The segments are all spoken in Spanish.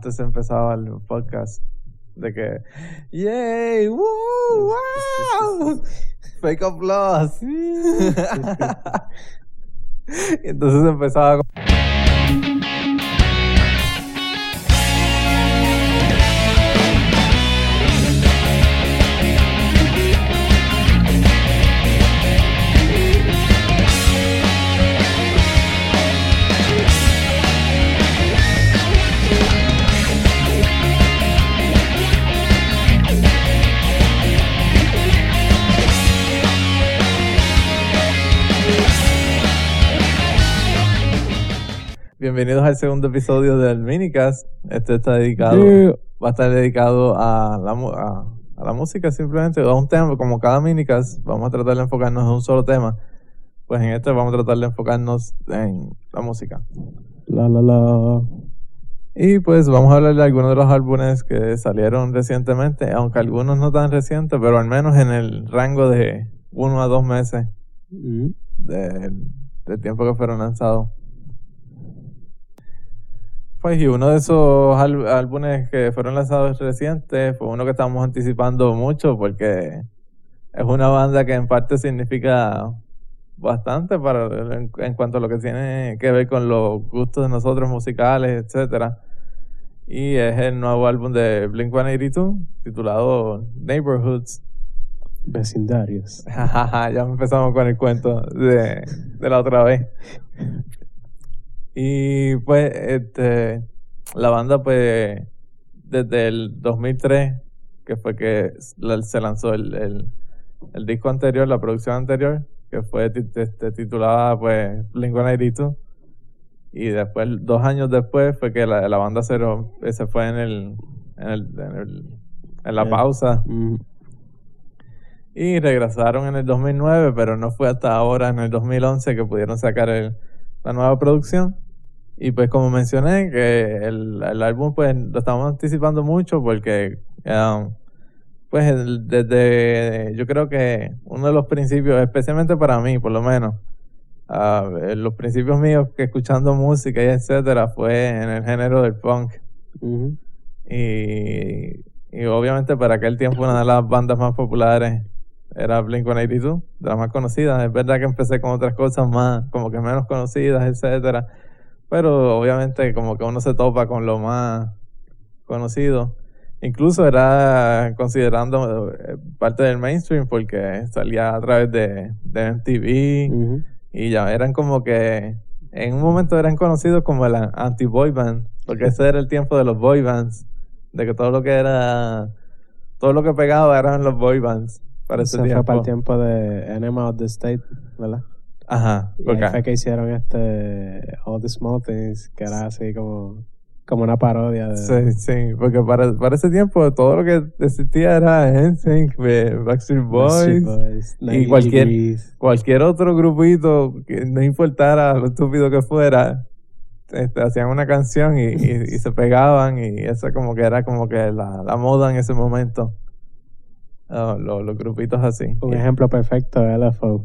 Entonces empezaba el podcast de que, ¡Yay! ¡Woo! ¡Wow! ¡Fake applause! y entonces empezaba con... Bienvenidos al segundo episodio del Minicast. Este está dedicado, va a estar dedicado a la, a, la música simplemente, a un tema, como cada Minicast, vamos a tratar de enfocarnos en un solo tema. Pues en este vamos a tratar de enfocarnos en la música. La la la. Y pues vamos a hablar de algunos de los álbumes que salieron recientemente, aunque algunos no tan recientes, pero al menos en el rango de uno a dos meses mm. del tiempo que fueron lanzados. Pues y uno de esos álbumes que fueron lanzados recientes fue uno que estamos anticipando mucho porque es una banda que en parte significa bastante para en, cuanto a lo que tiene que ver con los gustos de nosotros musicales, etcétera. Y es el nuevo álbum de Blink-182 titulado Neighborhoods. Vecindarios. ya empezamos con el cuento de, de la otra vez. Y pues, este, la banda, pues, desde el 2003, que fue que se lanzó el, el, disco anterior, la producción anterior, que fue este, titulada, pues, Blink-182. Y después, dos años después, fue que la, la banda se, se fue en el, en, el, en, la pausa. Y regresaron en el 2009, pero no fue hasta ahora, en el 2011, que pudieron sacar el, la nueva producción. Y pues como mencioné, que el, el álbum pues lo estamos anticipando mucho porque um, pues desde yo creo que uno de los principios, especialmente para mí por lo menos, uh, los principios míos que escuchando música y etcétera fue en el género del punk. y, y obviamente para aquel tiempo una de las bandas más populares era Blink-182, de las más conocidas. Es verdad que empecé con otras cosas más, como que menos conocidas, etcétera pero obviamente como que uno se topa con lo más conocido. Incluso era considerando eh, parte del mainstream porque salía a través de, de MTV y ya eran como que en un momento eran conocidos como el anti-boy band, porque ese era el tiempo de los boy bands, de que todo lo que era, todo lo que pegaba eran los boy bands para ese tiempo. Fue para el tiempo de Enema of the State, ¿verdad? Ajá. Porque fue que hicieron este All the Small Things, que era así como, como una parodia. De... Sí, sí, porque para, para ese tiempo todo lo que existía era NSYNC, Backstreet Boys, Boys y cualquier, cualquier otro grupito que no importara lo estúpido que fuera, este, hacían una canción y, y, se pegaban y eso como que era como que la, la moda en ese momento. Oh, los, los grupitos así. Un ejemplo perfecto de LFO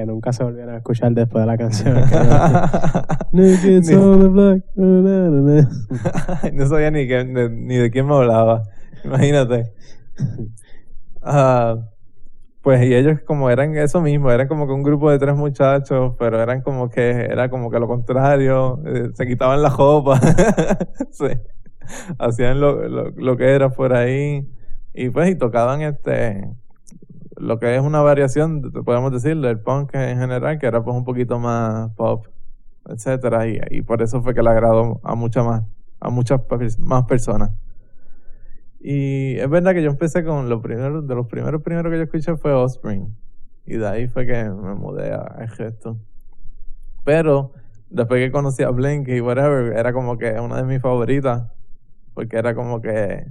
que nunca se volvieron a escuchar después de la canción. no sabía ni, ni de quién me hablaba. Imagínate. Ah, pues y ellos como eran eso mismo, eran como que un grupo de tres muchachos, pero eran como que, era como que lo contrario, eh, se quitaban la ropa, hacían lo, lo, lo, que era por ahí, y pues y tocaban este, lo que es una variación, podemos decir, del punk en general, que era pues un poquito más pop, etcétera, y, por eso fue que le agradó a muchas más, a muchas más personas. Y es verdad que yo empecé con lo primero, de los primeros primeros que yo escuché fue Offspring. Y de ahí fue que me mudé a, a esto. Pero después que conocí a Blink y whatever, era como que una de mis favoritas. Porque era como que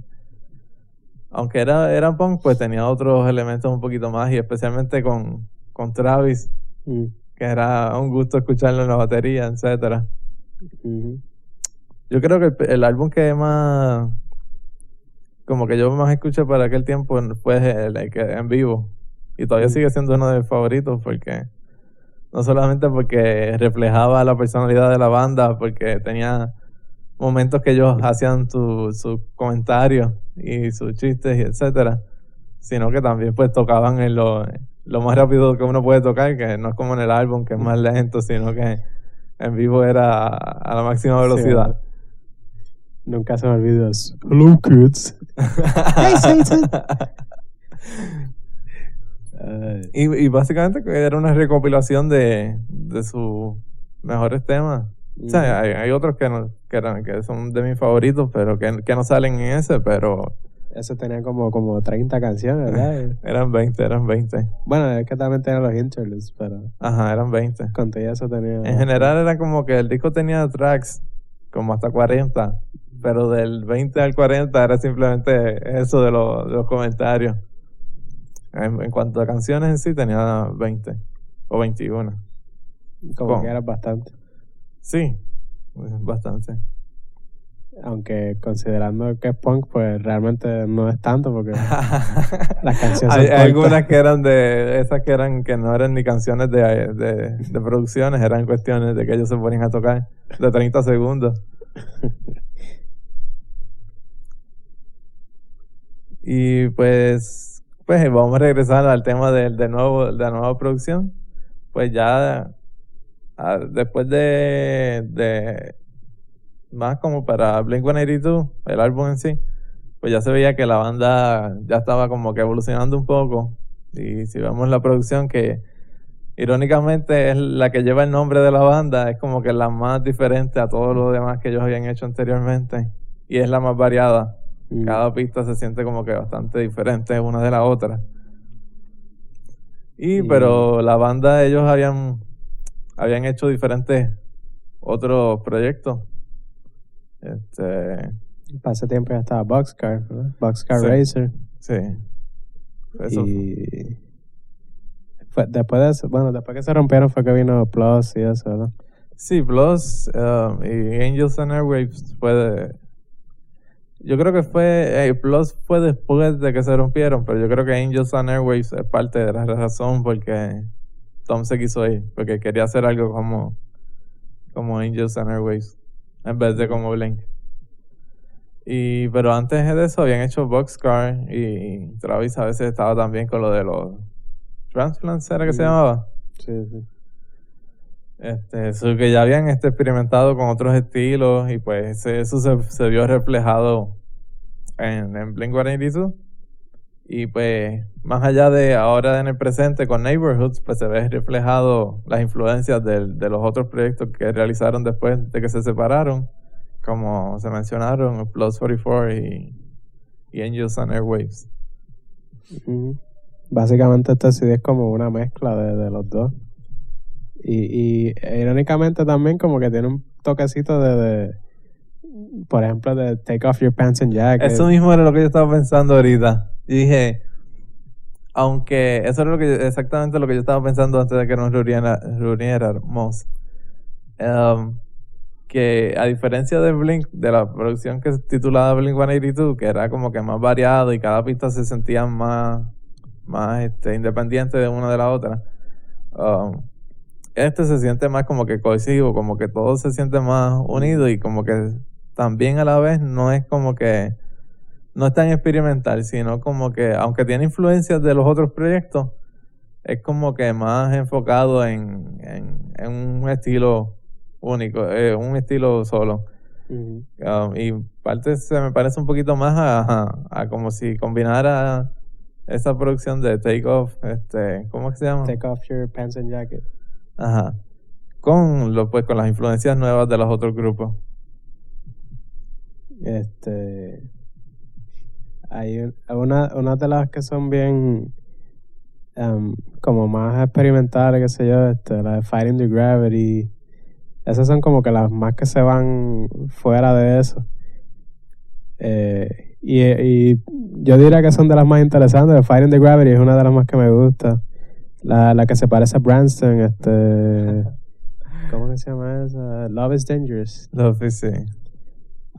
aunque era, era punk, pues tenía otros elementos un poquito más, y especialmente con, con Travis, mm. que era un gusto escucharlo en la batería, etcétera. Yo creo que el, álbum que más, como que yo más escuché para aquel tiempo fue el, que en vivo, y todavía mm. sigue siendo uno de mis favoritos, porque no solamente porque reflejaba la personalidad de la banda, porque tenía momentos que ellos hacían sus comentarios y sus chistes y etcétera, sino que también pues tocaban en lo, lo más rápido que uno puede tocar, que no es como en el álbum que es más lento, sino que en vivo era a, la máxima velocidad. Nunca se me olvida eso. Hello kids. hey Satan. y, básicamente era una recopilación de, de sus mejores temas. O sea, hay, otros que, no, que, eran, que son de mis favoritos, pero que, que no salen en ese, pero... Eso tenía como, como 30 canciones, ¿verdad? eran 20, eran 20. Bueno, es que también tenía los interludes, pero... Ajá, eran 20. Con eso tenía... En general era como que el disco tenía tracks como hasta 40, pero del 20 al 40 era simplemente eso de, de los comentarios. En, cuanto a canciones en sí, tenía 20 o 21. Como que era bastante. Sí, bastante. Aunque considerando que es punk, pues realmente no es tanto porque las canciones hay, algunas que eran de esas que eran que no eran ni canciones de, de, de producciones, eran cuestiones de que ellos se ponían a tocar de 30 segundos. y pues, pues vamos a regresar al tema de, de, nuevo, de la nueva producción. Pues ya después de, de más como para Blink 182, el álbum en sí, pues ya se veía que la banda ya estaba como que evolucionando un poco. Y si vemos la producción que irónicamente es la que lleva el nombre de la banda, es como que la más diferente a todo lo demás que ellos habían hecho anteriormente y es la más variada. Mm. Cada pista se siente como que bastante diferente una de la otra. Y, pero la banda ellos habían habían hecho diferentes otros proyectos. Este, Pasé tiempo ya estaba Boxcar, Boxcar Racer. Sí. y después de eso, bueno, después que se rompieron fue que vino Plus y eso, ¿no? Sí, Plus um, y Angels and Airwaves fue de, yo creo que fue, eh, Plus fue después de que se rompieron, pero yo creo que Angels and Airwaves es parte de la razón porque Tom se quiso ir porque quería hacer algo como, como Angels and Airways en vez de como Blink. Y, pero antes de eso habían hecho Boxcar y Travis a veces estaba también con lo de los Transplants, ¿era que se llamaba? Sí, sí. Este, eso que ya habían este, experimentado con otros estilos y pues eso se, se vio reflejado en, en Blink 182 y pues, más allá de ahora en el presente con Neighborhoods, pues se ve reflejado las influencias de, los otros proyectos que realizaron después de que se separaron, como se mencionaron, Plus 44 y, y Angels and Airwaves. Básicamente este CD es como una mezcla de, los dos. Y, y, irónicamente también como que tiene un toquecito de, de, por ejemplo, de Take Off Your Pants and Jacket. Eso mismo era lo que yo estaba pensando ahorita. Y dije, aunque eso era lo que, exactamente lo que yo estaba pensando antes de que nos reuniéramos, um, que a diferencia de Blink, de la producción que es titulada Blink 182, que era como que más variado y cada pista se sentía más, más este, independiente de una de la otra, um, este se siente más como que cohesivo, como que todo se siente más unido y como que también a la vez no es como que no es tan experimental, sino como que, aunque tiene influencias de los otros proyectos, es como que más enfocado en, en, un estilo único, eh, un estilo solo. Um, y parte se me parece un poquito más a, como si combinara esa producción de Take Off, este, ¿cómo se llama? Take Off Your Pants and Jacket. Ajá. Con, lo, pues, con las influencias nuevas de los otros grupos. Este hay una, una de las que son bien um, como más experimentales, qué sé yo, este, la de Fighting the Gravity. Esas son como que las más que se van fuera de eso. Eh, y, y, yo diría que son de las más interesantes. Fighting the Gravity es una de las más que me gusta. La, la que se parece a Branston, este. ¿Cómo que se llama esa? Love is Dangerous. Love is, sí.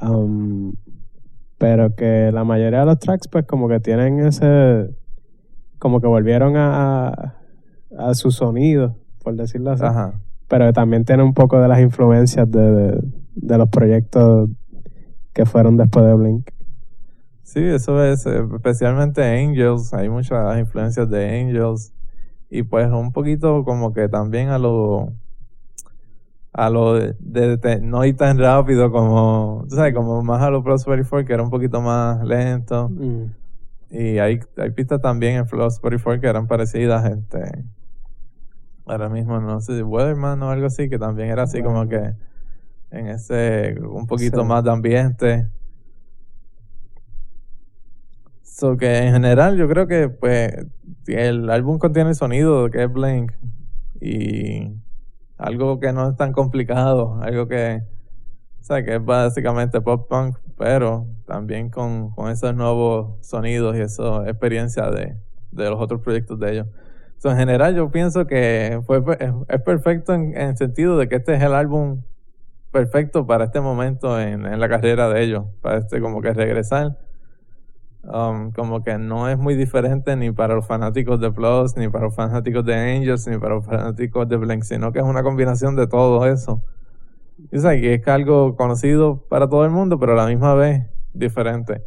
Um, pero que la mayoría de los tracks pues como que tienen ese como que volvieron a, a, su sonido por decirlo así. Pero también tiene un poco de las influencias de, de, los proyectos que fueron después de Blink. Sí, eso es, eh, especialmente Angels, hay muchas influencias de Angels. Y pues un poquito como que también a lo a lo de, no ir tan rápido como, tú sabes, como más a lo Prosperity 4 que era un poquito más lento. Mm. Y hay, hay pistas también en Prosperity 4 que eran parecidas, este, ahora mismo no sé, Weatherman o algo así, que también era así como que en ese, un poquito más de ambiente. So que en general yo creo que pues el álbum contiene el sonido que es Blink y algo que no es tan complicado, algo que, o que es básicamente pop punk, pero también con, esos nuevos sonidos y esa experiencia de, los otros proyectos de ellos. en general yo pienso que fue, es, perfecto en, el sentido de que este es el álbum perfecto para este momento en, en la carrera de ellos, para este como que regresar Um, como que no es muy diferente ni para los fanáticos de Plus, ni para los fanáticos de Angels, ni para los fanáticos de Blink, sino que es una combinación de todo eso. Y o que es algo conocido para todo el mundo, pero a la misma vez diferente.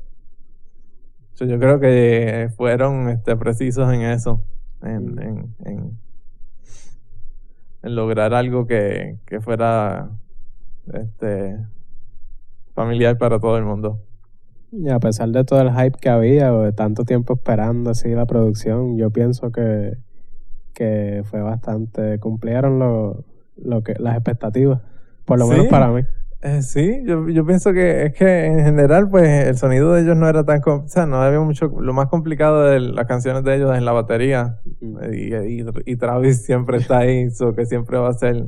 yo creo que fueron este, precisos en eso, en, en, en, en lograr algo que, que fuera este, familiar para todo el mundo. Y a pesar de todo el hype que había o de tanto tiempo esperando así la producción, yo pienso que, que fue bastante, cumplieron lo, lo que, las expectativas, por lo menos para mí. Eh, sí, yo, yo pienso que es que en general pues el sonido de ellos no era tan, o sea, no había mucho, lo más complicado de las canciones de ellos es en la batería y, y, Travis siempre está ahí, so que siempre va a ser,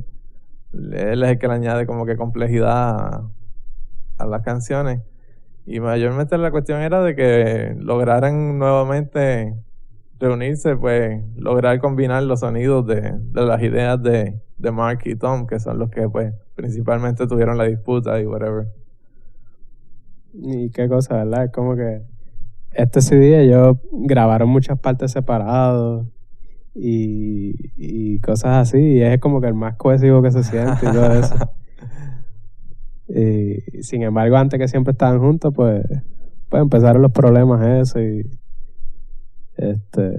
él es el que le añade como que complejidad a las canciones. Y mayormente la cuestión era de que lograran nuevamente reunirse, pues lograr combinar los sonidos de, las ideas de, Mark y Tom, que son los que pues principalmente tuvieron la disputa y whatever. Y qué cosa, ¿verdad? Es como que este CD ellos grabaron muchas partes separadas y, y cosas así, y es como que el más cohesivo que se siente y todo eso. Y sin embargo, antes que siempre estaban juntos, pues, pues empezaron los problemas eso y este,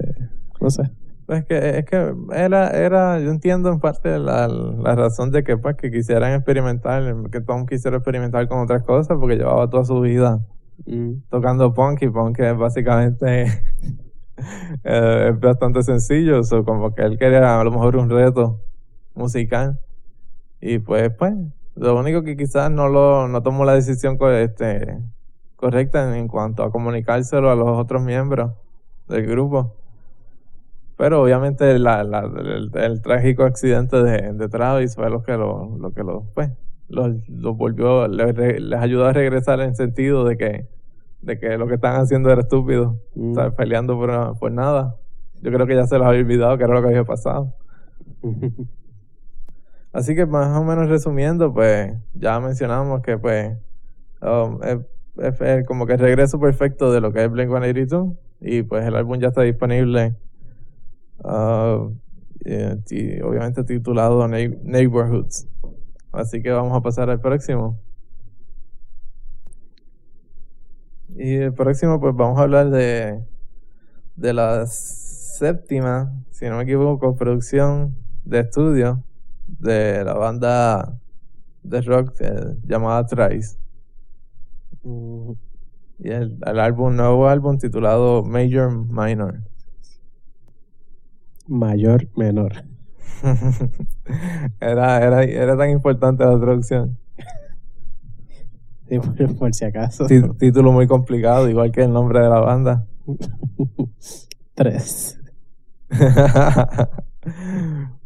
no sé. Pues que, es que era, era, yo entiendo en parte la, la razón de que pues que quisieran experimentar, que Tom quisiera experimentar con otras cosas porque llevaba toda su vida mm. tocando punk y punk es básicamente eh, es bastante sencillo, o como que él quería a lo mejor un reto musical y pues pues lo único que quizás no lo no tomó la decisión este, correcta en, cuanto a comunicárselo a los otros miembros del grupo. Pero obviamente el, trágico accidente de, Travis fue lo que lo, lo que lo, pues, los, volvió, les, ayudó a regresar en sentido de que, de que lo que están haciendo era estúpido, mm. peleando por, por nada. Yo creo que ya se los había olvidado que era lo que había pasado. Así que más o menos resumiendo, pues ya mencionamos que pues um, es, como que el regreso perfecto de lo que es Blink-182 y pues el álbum ya está disponible uh, obviamente titulado Neighborhoods. Así que vamos a pasar al próximo. Y el próximo pues vamos a hablar de, de la séptima, si no me equivoco, producción de estudio de la banda de rock eh, llamada Trice. Y el, álbum, nuevo álbum titulado Major Minor. Mayor menor. era, era, era tan importante la traducción. por, si acaso. título muy complicado, igual que el nombre de la banda. Tres.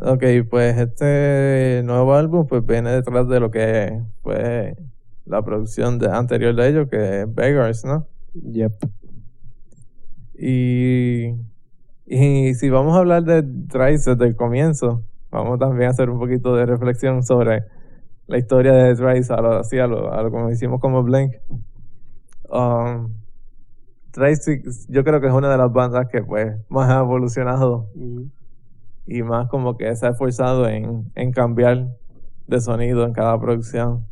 Ok, pues este nuevo álbum pues viene detrás de lo que fue la producción de, anterior de ellos, que es Beggars, ¿no? Yep. Y, y si vamos a hablar de Trice desde el comienzo, vamos también a hacer un poquito de reflexión sobre la historia de Trice, a lo, así, a lo, a lo como hicimos como Blink. Um, Trice yo creo que es una de las bandas que pues más ha evolucionado y más como que se ha esforzado en, cambiar de sonido en cada producción.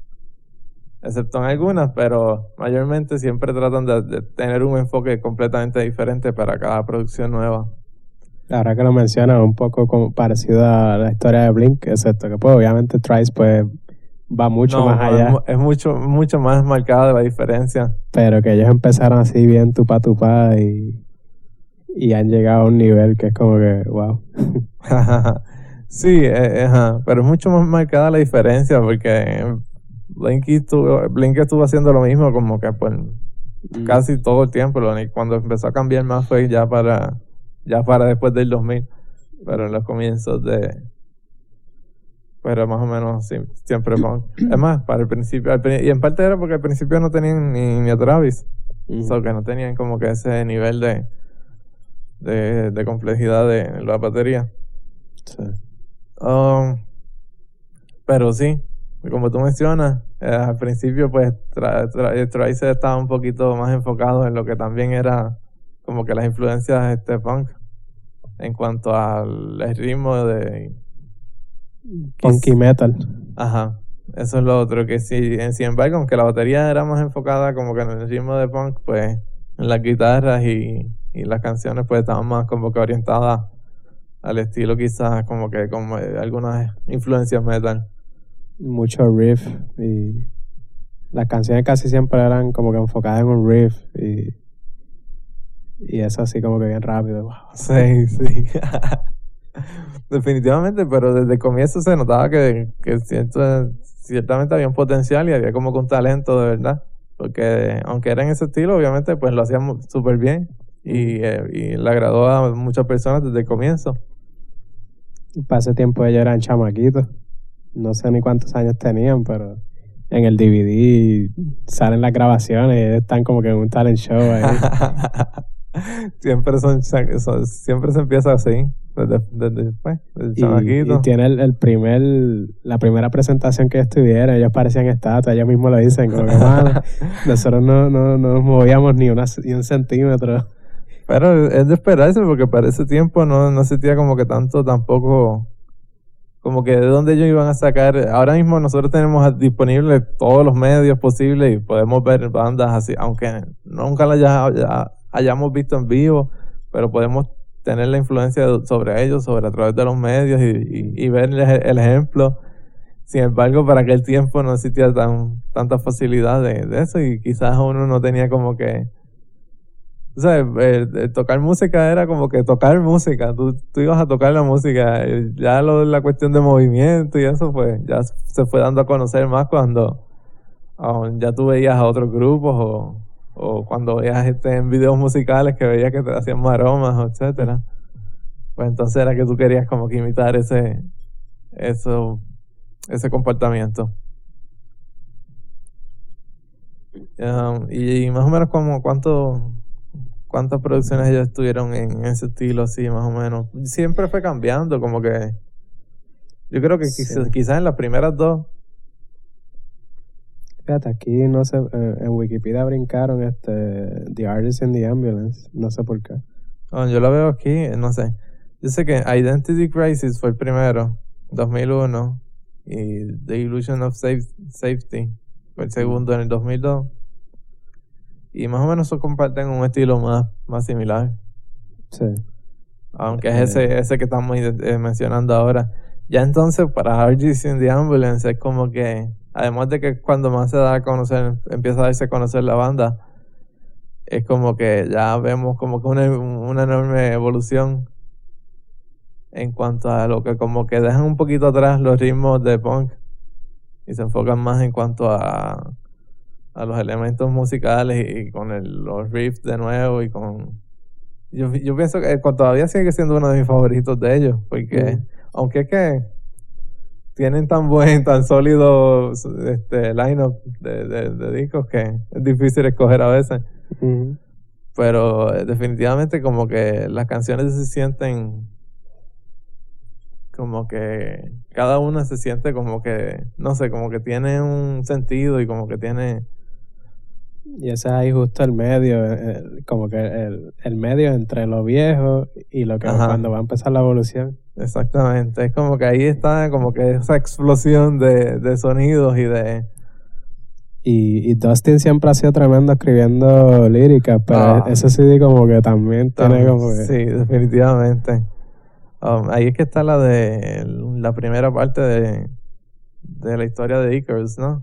excepto en algunas, pero mayormente siempre tratan de, de tener un enfoque completamente diferente para cada producción nueva. Ahora que lo mencionas, un poco como parecido a la historia de Blink, excepto que pues obviamente Trice pues va mucho No, más allá, Es mucho, mucho más marcada la diferencia. pero que ellos empezaron así bien tupa tupa y, y han llegado a un nivel que es como que, wow. sí, eh, ajá, pero es mucho más marcada la diferencia porque Blink estuvo, estuvo haciendo lo mismo como que por casi todo el tiempo. Lo único- cuando empezó a cambiar más fue ya para, ya para después del 2000, pero en los comienzos de... Pero más o menos sí, siempre punk. Es más, para el principio, y en parte era porque al principio no tenían ni, ni a Travis. Ujú. So que no tenían como que ese nivel de, de, de complejidad de la batería. Sí. Um, pero sí, como tú mencionas, eh, al principio pues Tra- Tra- Tracer estaba un poquito más enfocado en lo que también era como que las influencias este punk en cuanto al ritmo de Funky metal. ajá eso es lo otro que sí en- sin embargo aunque la batería era más enfocada como que en el ritmo de punk pues en las guitarras y, y las canciones pues estaban más como que orientadas al estilo quizás como que como eh, algunas influencias metal Mucho riff y las canciones casi siempre eran como que enfocadas en un riff y, y eso así como que bien rápido. Wow. Sí, sí. Definitivamente, pero desde el comienzo se notaba que, que cierto- ciertamente había un potencial y había como que un talento de verdad. Porque aunque era en ese estilo, obviamente pues lo hacíamos súper bien y, eh, y le agradó a muchas personas desde el comienzo. Para ese tiempo ellos eran chamaquitos. No sé ni cuántos años tenían, pero en el DVD salen las grabaciones y ellos están como que en un talent show ahí. siempre son, son- siempre se empieza así, desde, desde, pues, desde y, chamaquito. y tiene el, el primer, la primera presentación que ellos tuvieron, ellos parecían estatuas, ellos mismos lo dicen, como que "Mano, nosotros no, no, no nos movíamos ni, una, ni un centímetro. Pero es de esperarse porque para ese tiempo no, no sentía como que tanto tampoco, como que de dónde ellos iban a sacar. Ahora mismo nosotros tenemos disponibles todos los medios posibles y podemos ver bandas así, aunque nunca las haya- haya- hayamos visto en vivo, pero podemos tener la influencia sobre ellos, sobre a través de los medios y, y, y ver el, el ejemplo. Sin embargo, para aquel tiempo no existía tan, tanta facilidad de, de eso y quizás uno no tenía como que o sea, el- tocar música era como que tocar música. Tú, tú ibas a tocar la música. eh, Ya la cuestión de movimiento y eso, pues ya se fue dando a conocer más cuando ah, ya tú veías a otros grupos o, o cuando veías este, en videos musicales que veías que te hacían maromas, etcétera. Pues entonces era que tú querías como que imitar ese, eso, ese comportamiento. Um, y, más o menos como cuánto cuántas producciones ellos estuvieron en ese estilo así más o menos siempre fue cambiando como que yo creo que Sí. quizás, quizás en las primeras dos. Fíjate, aquí no sé, en Wikipedia brincaron este The Artist in the Ambulance, no sé por qué. oh, yo lo veo aquí no sé. Yo sé que Identity Crisis fue el primero 2001 y The Illusion of Safe- Safety fue el segundo en el 2002 y más o menos comparten un estilo más, más similar Sí. aunque es ese, ese que estamos eh, mencionando ahora. Ya entonces, para RGC in the Ambulance, es como que, además de que cuando más se da a conocer, empieza a darse a conocer la banda, es como que ya vemos como que una, una enorme evolución en cuanto a lo que como que dejan un poquito atrás los ritmos de punk y se enfocan más en cuanto a, a los elementos musicales y, y con el- los riffs de nuevo y con yo, yo pienso que todavía sigue siendo uno de mis favoritos de ellos, porque Mm. aunque es que tienen tan buen, tan sólido este, line-up de, de, de discos que es difícil escoger a veces, pero eh, definitivamente como que las canciones se sienten como que cada una se siente como que, no sé, como que tiene un sentido y como que tiene... Y ese es ahí justo el medio, eh, como que el, el medio entre lo viejo y lo que Ajá. cuando va a empezar la evolución. Exactamente, es como que ahí está como que esa explosión de, de sonidos y de... Y, y Dustin siempre ha sido tremendo escribiendo líricas, pero Ah. ese CD como que también tiene como que... Sí, definitivamente. Um, ahí es que está la de la primera parte de, de la historia de Icarus, ¿no?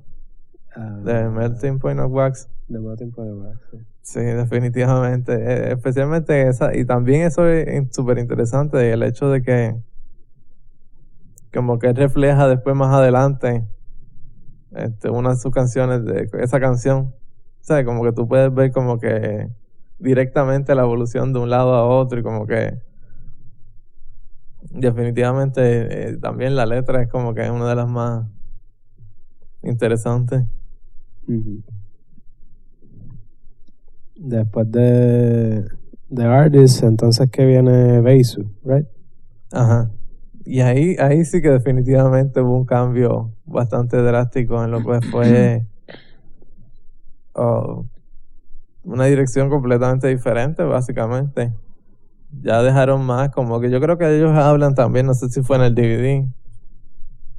Ah, De Melting Point of Wax. de Melting Point of Wax, sí. Sí, definitivamente. Eh, especialmente esa. Y también eso es súper interesante, el hecho de que como que refleja después más adelante este, una de sus canciones, de esa canción. ¿Sabes? Como que tú puedes ver como que directamente la evolución de un lado a otro y como que definitivamente eh, también la letra es como que es una de las más interesantes. Después de, de Artist, entonces que viene Beisu, right? Ajá. Y ahí, ahí sí que definitivamente hubo un cambio bastante drástico en lo que fue oh, una dirección completamente diferente, básicamente. Ya dejaron más, como que yo creo que ellos hablan también, no sé si fue en el DVD,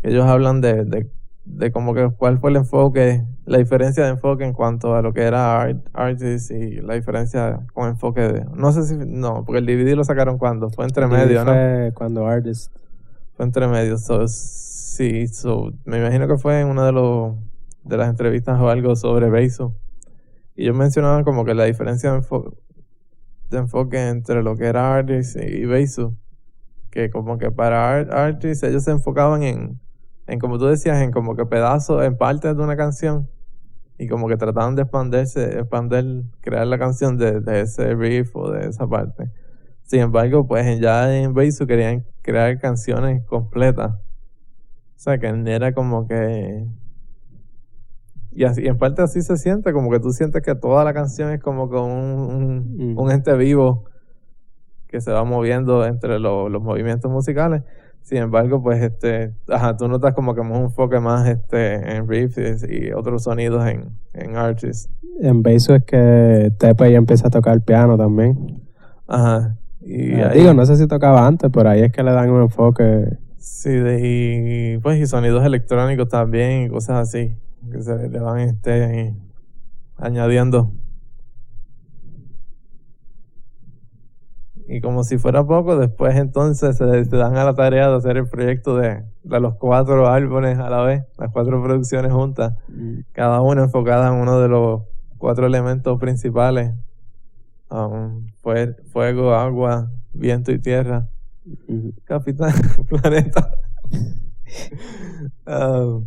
ellos hablan de, de, de como que cuál fue el enfoque, la diferencia de enfoque en cuanto a lo que era art, artist y la diferencia con enfoque de, no sé si, no, porque el DVD lo sacaron cuando, fue entre medio, ¿no? Fue cuando Artist... Fue entre medio. So, sí, so, me imagino que fue en una de los de las entrevistas o algo sobre Beiso. Y ellos mencionaban como que la diferencia de, enfo- de enfoque entre lo que era Artist y Beiso. Que como que para Art- Artist ellos se enfocaban en, en, como tú decías, en como que pedazos, en partes de una canción. Y como que trataban de expandirse, expander, crear la canción de, de ese riff o de esa parte. Sin embargo, pues en- ya en Beisu querían crear canciones completas. O sea, que era como que... Y así, en parte así se siente, como que tú sientes que toda la canción es como con un, un ente vivo que se va moviendo entre lo- los movimientos musicales. Sin embargo, pues este, ajá, tú notas como que un enfoque más este en riffs y, otros sonidos en, en artists. En Beisu es que Tepe ya empieza a tocar el piano también. Ajá. Y Ah, ahí- Digo, no sé si tocaba antes, pero ahí es que le dan un enfoque. Sí, de- y pues y sonidos electrónicos también y cosas así que se le van este añadiendo. Y como si fuera poco, después entonces se, se dan a la tarea de hacer el proyecto de, de los cuatro álbumes a la vez, las cuatro producciones juntas, cada una enfocada en uno de los cuatro elementos principales, um, fue- fuego, agua, viento y tierra. Ujú. Capitán Planeta. Ah,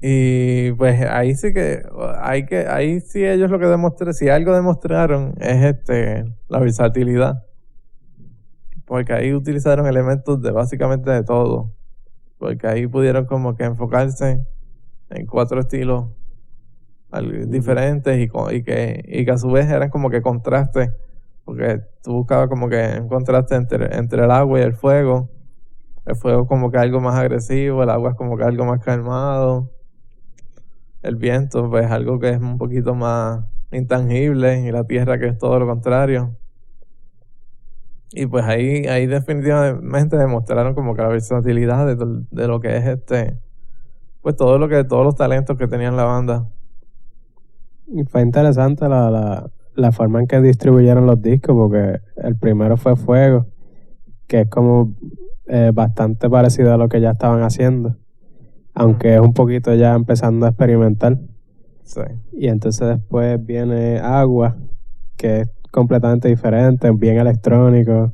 y pues ahí sí que hay que ahí sí ellos lo que demostraron, si algo demostraron es este la versatilidad. Porque ahí utilizaron elementos de básicamente de todo. Porque ahí pudieron como que enfocarse en cuatro estilos diferentes y, y que, y que a su vez eran como que contrastes porque tú buscabas como que un contraste entre, entre el agua y el fuego. El fuego como que algo más agresivo, el agua es como que algo más calmado. El viento pues algo que es un poquito más intangible y la tierra que es todo lo contrario. Y pues ahí, ahí definitivamente demostraron como que la versatilidad de, de lo que es este, pues todo lo que, todos los talentos que tenían la banda. Y fue interesante la, la, la forma en que distribuyeron los discos, porque el primero fue Fuego, que es como eh, bastante parecido a lo que ya estaban haciendo, aunque es un poquito ya empezando a experimentar. Sí. Y entonces después viene Agua, que es completamente diferente, bien electrónico.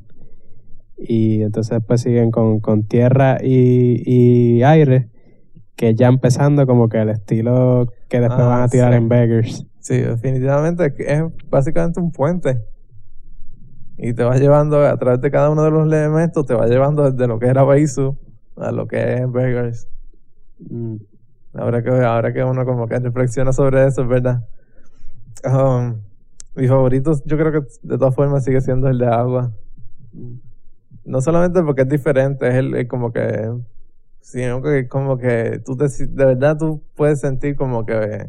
Y entonces después siguen con, con Tierra y, y Aire, que ya empezando como que el estilo que después Ah, van a tirar sí. en Beggars. Sí, definitivamente es básicamente un puente. Y te va llevando a través de cada uno de los elementos, te va llevando desde lo que era Beisu a lo que es Beggars. Mm, Ahora que, ahora que uno como que reflexiona sobre eso, es verdad. Um, mi favorito, yo creo que de todas formas sigue siendo el de agua. No solamente porque es diferente, es el, el como que, sino que como que tú te, de verdad tú puedes sentir como que,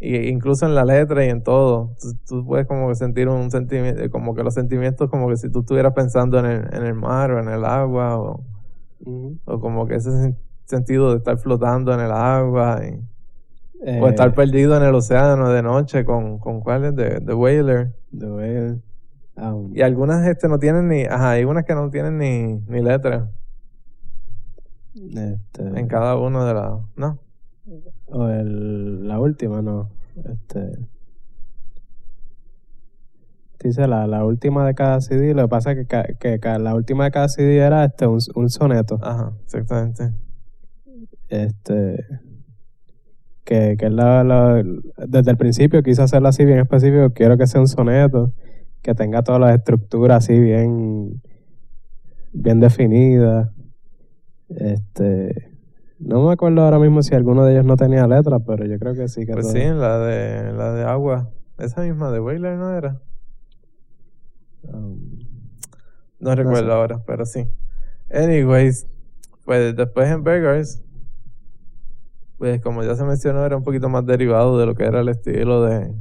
y incluso en la letra y en todo, tú, tú puedes como que sentir un sentimiento, como que los sentimientos como que si tú estuvieras pensando en el, en el mar o en el agua o, o como que ese sentido de estar flotando en el agua y o estar Eh, perdido en el océano de noche con, con cuáles de, de Whaler. The Whale. um, Y algunas este no tienen ni, ajá, hay unas que no tienen ni, ni letra este, en cada uno de las, ¿no? O el, la última, no. Este. Dice la, la última de cada CD. Lo que pasa es que, que ca- la última de cada CD era este, un, un soneto. Ajá, exactamente. Este. Que, que la, la- desde el principio quise hacerlo así bien específico. Quiero que sea un soneto. Que tenga todas las estructuras así bien. Bien definidas. Este. No me acuerdo ahora mismo si alguno de ellos no tenía letra, pero yo creo que sí que Pues todo- sí, la de, la de agua. Esa misma de Whaler no era. um, No recuerdo sé. ahora, pero sí. Anyways, pues después en Beggars, pues como ya se mencionó, era un poquito más derivado de lo que era el estilo de...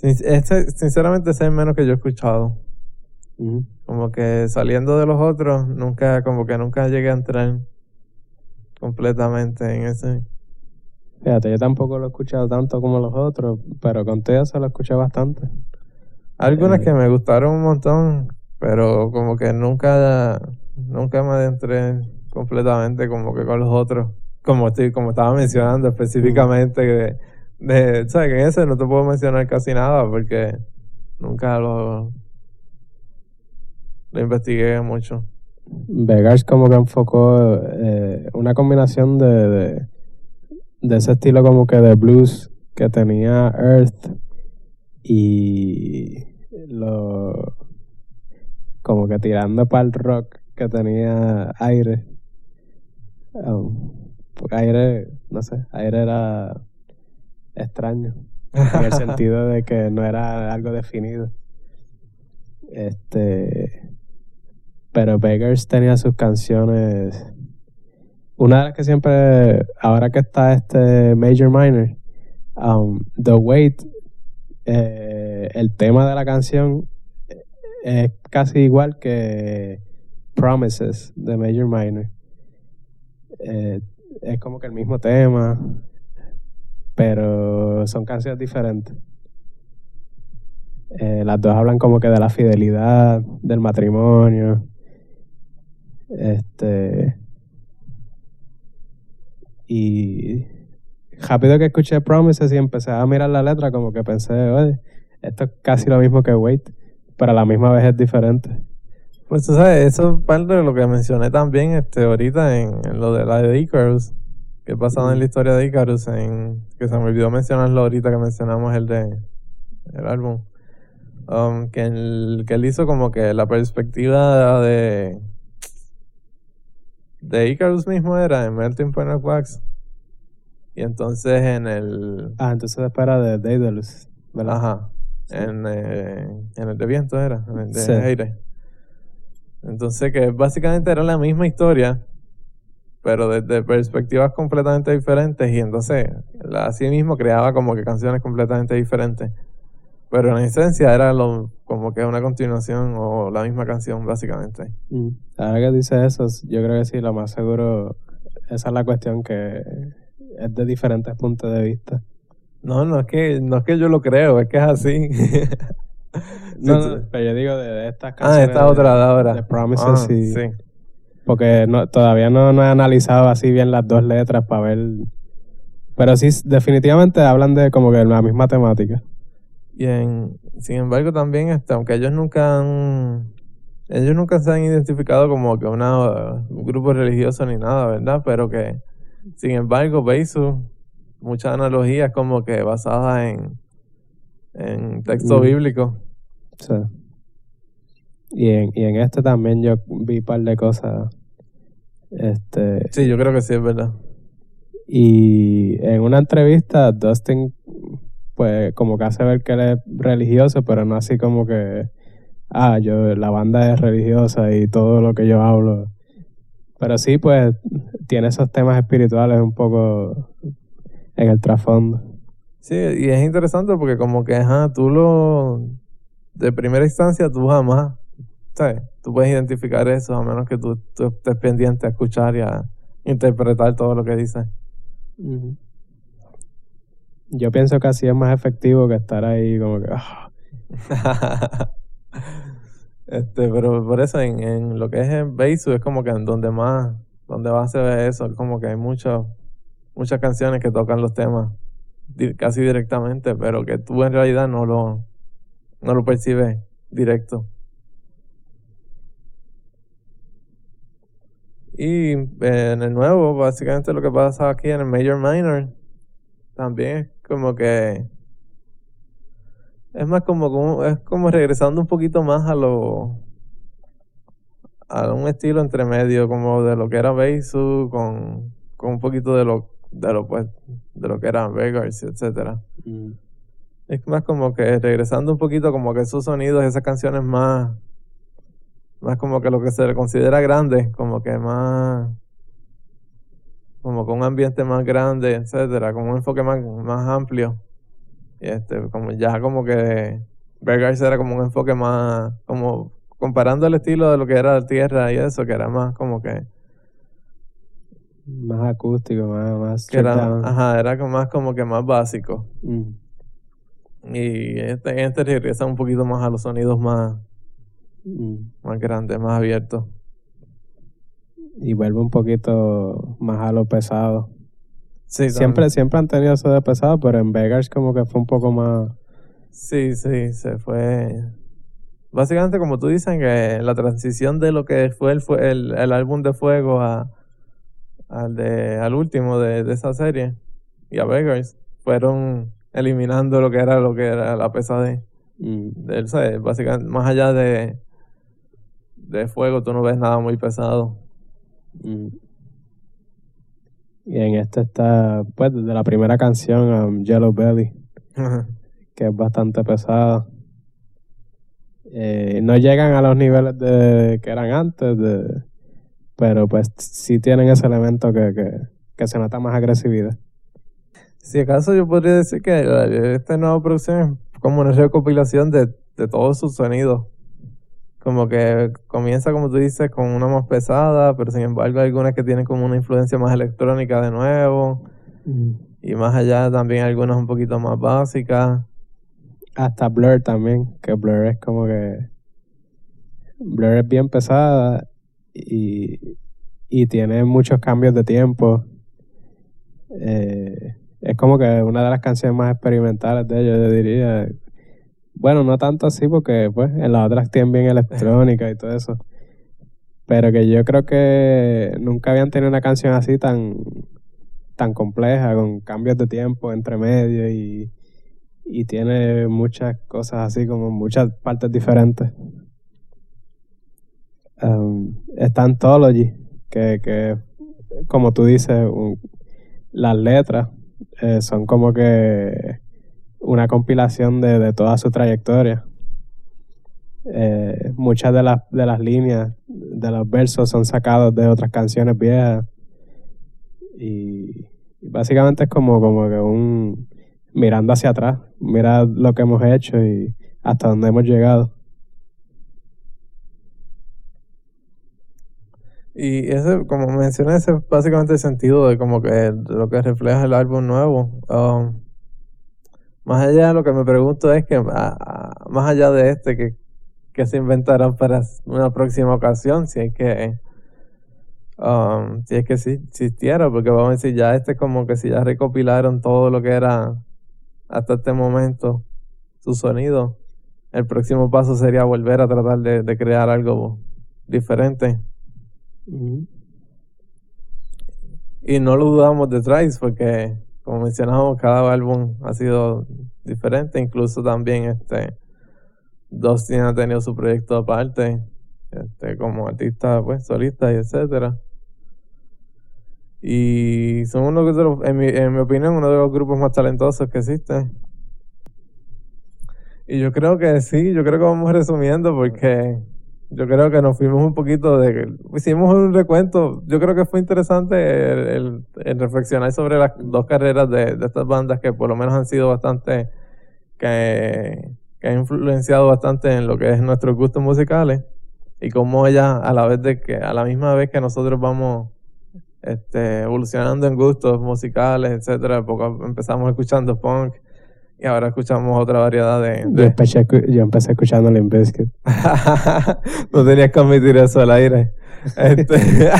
Este, sinceramente, ese es menos que yo he escuchado. Como que saliendo de los otros, nunca, como que nunca llegué a entrar completamente en ese. Fíjate, yo tampoco lo he escuchado tanto como los otros, pero con todo eso lo escuché bastante. Algunas Eh. que me gustaron un montón, pero como que nunca, nunca me adentré completamente como que con los otros. Como estoy, como estaba mencionando específicamente de, ¿sabes? Que en ese no te puedo mencionar casi nada porque nunca lo, lo investigué mucho. Vegas como que enfocó eh, una combinación de, de, de ese estilo como que de blues que tenía Earth y lo como que tirando para el rock que tenía aire. Um, porque aire, no sé, aire era extraño en el sentido de que no era algo definido. Este, pero Beggars tenía sus canciones. Una de las que siempre, ahora que está este Major Minor, um, The Wait, eh, el tema de la canción es casi igual que Promises de Major Minor. Eh, es como que el mismo tema, pero son canciones diferentes. Eh, las dos hablan como que de la fidelidad, del matrimonio. Este. Y rápido que escuché Promises y empecé a mirar la letra, como que pensé, oye, esto es casi lo mismo que Wait, pero a la misma vez es diferente. Pues tú sabes, eso es parte de lo que mencioné también este, ahorita en, en lo de la de Icarus, que basado en la historia de Icarus, en, que se me olvidó mencionarlo ahorita que mencionamos el de el álbum. Um, que, él, que él hizo como que la perspectiva de de Icarus mismo era en Melting Point of Wax. Y entonces en el Ah, entonces era de Daedalus, ¿verdad? Ajá. En, eh, en el de viento era, en el de Sí. aire. Entonces que básicamente era la misma historia, pero desde perspectivas completamente diferentes y entonces así mismo creaba como que canciones completamente diferentes. Pero en esencia era lo, como que una continuación o la misma canción básicamente. Mm. Ahora que dice eso, yo creo que sí, lo más seguro, esa es la cuestión que es de diferentes puntos de vista. No, no es que, no es que yo lo creo, es que es así. No, no, pero yo digo de, de estas Ah, canciones. esta otra de ahora. De Promises Ah, y- sí. Porque no, todavía no, no he analizado así bien las dos letras para ver. Pero sí, definitivamente hablan de como que la misma temática. Y en, sin embargo también, este, aunque ellos nunca han, ellos nunca se han identificado como que una, un grupo religioso ni nada, ¿verdad? Pero que, sin embargo, Beisu, muchas analogías como que basadas en, en texto Mm. bíblico. Sí. Y en, y en este también yo vi un par de cosas. Este. Sí, yo creo que sí, es verdad. Y en una entrevista, Dustin, pues, como que hace ver que él es religioso, pero no así como que, ah, yo, la banda es religiosa y todo lo que yo hablo. Pero sí, pues, tiene esos temas espirituales un poco en el trasfondo. Sí, y es interesante porque como que, ajá, tú lo, de primera instancia, tú jamás, ¿sabes? Tú puedes identificar eso a menos que tú, tú estés pendiente a escuchar y a interpretar todo lo que dice. Yo pienso que así es más efectivo que estar ahí como que... ah, este, pero por eso en, en lo que es en Beisu es como que en donde más, donde más se ve eso, es como que hay muchas muchas canciones que tocan los temas casi directamente, pero que tú en realidad no lo, no lo percibes directo. Y eh, en el nuevo, básicamente lo que pasa aquí en el Major Minor, también es como que es más como, como- es como regresando un poquito más a lo a un estilo entre medio como de lo que era Beisu con, con un poquito de lo de lo pues de lo que eran Vegas etcétera. Mm, es más como que regresando un poquito como que esos sonidos esas canciones más más como que lo que se le considera grande como que más como con un ambiente más grande etcétera con un enfoque más, más amplio. Y este como ya como que Vegas era como un enfoque más como comparando el estilo de lo que era Tierra y eso que era más como que más acústico, más, más que era, ajá, era como más como que más básico. Mm, Y este, este regresa un poquito más a los sonidos más, mm. más grandes, más abiertos. Y vuelve un poquito más a lo pesado. Sí, Siempre, también. siempre han tenido eso de pesado, pero en Vegas como que fue un poco más... Sí, sí, se fue. Básicamente, como tú dices, que la transición de lo que fue el, fue el, el álbum de Fuego a, al, de, al último de, de esa serie y a Vegas fueron eliminando lo que era lo que era la pesadez. mm, o sea, básicamente, más allá de, de Fuego, tú no ves nada muy pesado. mm. Y en este está, pues, desde la primera canción, um, Yellow Belly, que es bastante pesada. Eh, no llegan a los niveles de que eran antes, de, pero pues sí tienen ese elemento que, que, que se nota más agresividad. Si acaso yo podría decir que esta nueva producción es como una recopilación de, de todos sus sonidos. Como que comienza, como tú dices, con una más pesada, pero sin embargo hay algunas que tienen como una influencia más electrónica de nuevo. Y más allá también algunas un poquito más básicas. Hasta Blur también, que Blur es como que. Blur es bien pesada y, tiene muchos cambios de tiempo. Eh, es como que una de las canciones más experimentales de ellos, yo diría. Bueno, no tanto así porque pues en las otras tienen bien electrónica y todo eso. Pero que yo creo que nunca habían tenido una canción así tan, tan compleja, con cambios de tiempo entre medio y tiene muchas cosas así, como muchas partes diferentes. Um, está Anthology, que, que como tú dices, las letras eh, son como que una compilación de, de toda su trayectoria. Eh, muchas de las, de las líneas de los versos son sacados de otras canciones viejas. Y, y básicamente es como, como que un mirando hacia atrás, mira lo que hemos hecho y hasta dónde hemos llegado. Y ese, como mencioné, ese es básicamente el sentido de como que lo que refleja el álbum nuevo. Um, más allá lo que me pregunto es que ah, ah, más allá de este, que, que se inventarán para una próxima ocasión, si es que um, si existiera, porque vamos a decir, ya este como que si ya recopilaron todo lo que era hasta este momento su sonido, el próximo paso sería volver a tratar de crear algo diferente. Y no lo dudamos de Trice porque, como mencionamos, cada álbum ha sido diferente. Incluso también este Dustin ha tenido su proyecto aparte, este, como artista pues, solista y etcétera. Y son uno de los, en mi, en mi opinión, uno de los grupos más talentosos que existen. Y yo creo que sí, yo creo que vamos resumiendo porque yo creo que nos fuimos un poquito de... Hicimos un recuento, yo creo que fue interesante el, el- el reflexionar sobre las dos carreras de, de estas bandas que por lo menos han sido bastante... que, que han influenciado bastante en lo que es nuestros gustos musicales y cómo ellas a la vez de que a la misma vez que nosotros vamos este, evolucionando en gustos musicales, etcétera. Poco empezamos escuchando punk y ahora escuchamos otra variedad de... Yo, empecé, yo empecé escuchando Limp Bizkit. no tenías que admitir eso al aire. Este...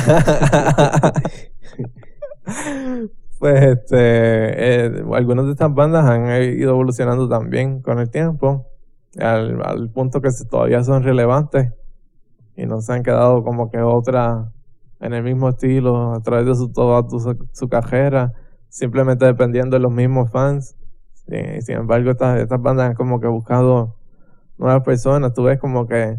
pues este, eh, algunas de estas bandas han ido evolucionando también con el tiempo, al, al punto que todavía son relevantes y no se han quedado como que otra en el mismo estilo a través de su, toda su, carrera, simplemente dependiendo de los mismos fans. Sin embargo, estas, estas bandas han como que buscado nuevas personas. Tú ves como que,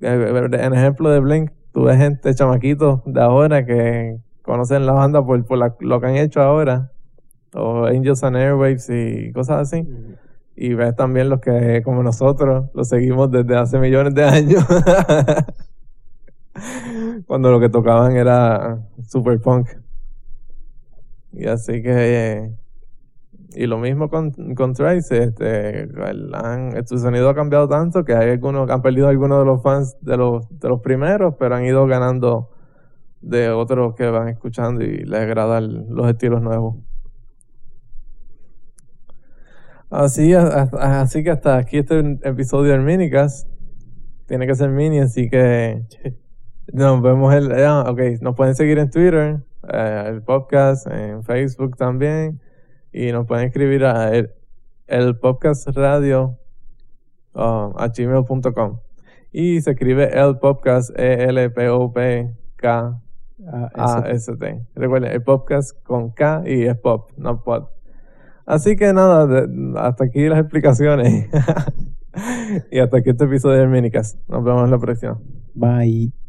en ejemplo de Blink, tú ves gente chamaquitos de ahora que conocen la banda por, por lo que han hecho ahora, o Angels and Airwaves y cosas así. Y ves también los que, como nosotros, los seguimos desde hace millones de años. Cuando lo que tocaban era super punk. Y así que. Y lo mismo con, con Trace, este, su sonido ha cambiado tanto que hay algunos han perdido algunos de los fans de los, de los primeros, pero han ido ganando de otros que van escuchando y les agradan los estilos nuevos. Así, así que hasta aquí este episodio del Minicast. Tiene que ser mini, así que nos vemos el. Ah, nos pueden seguir en Twitter, eh, el podcast, en Facebook también. Y nos pueden escribir a el, podcast radio um, a gmail.com. Y se escribe el podcast E-L-P-O-P-K-A-S-T. Recuerden, el podcast con K y es pop, no pod. Así que nada, hasta aquí las explicaciones. y hasta aquí este episodio del Minicast. Nos vemos en la próxima. Bye.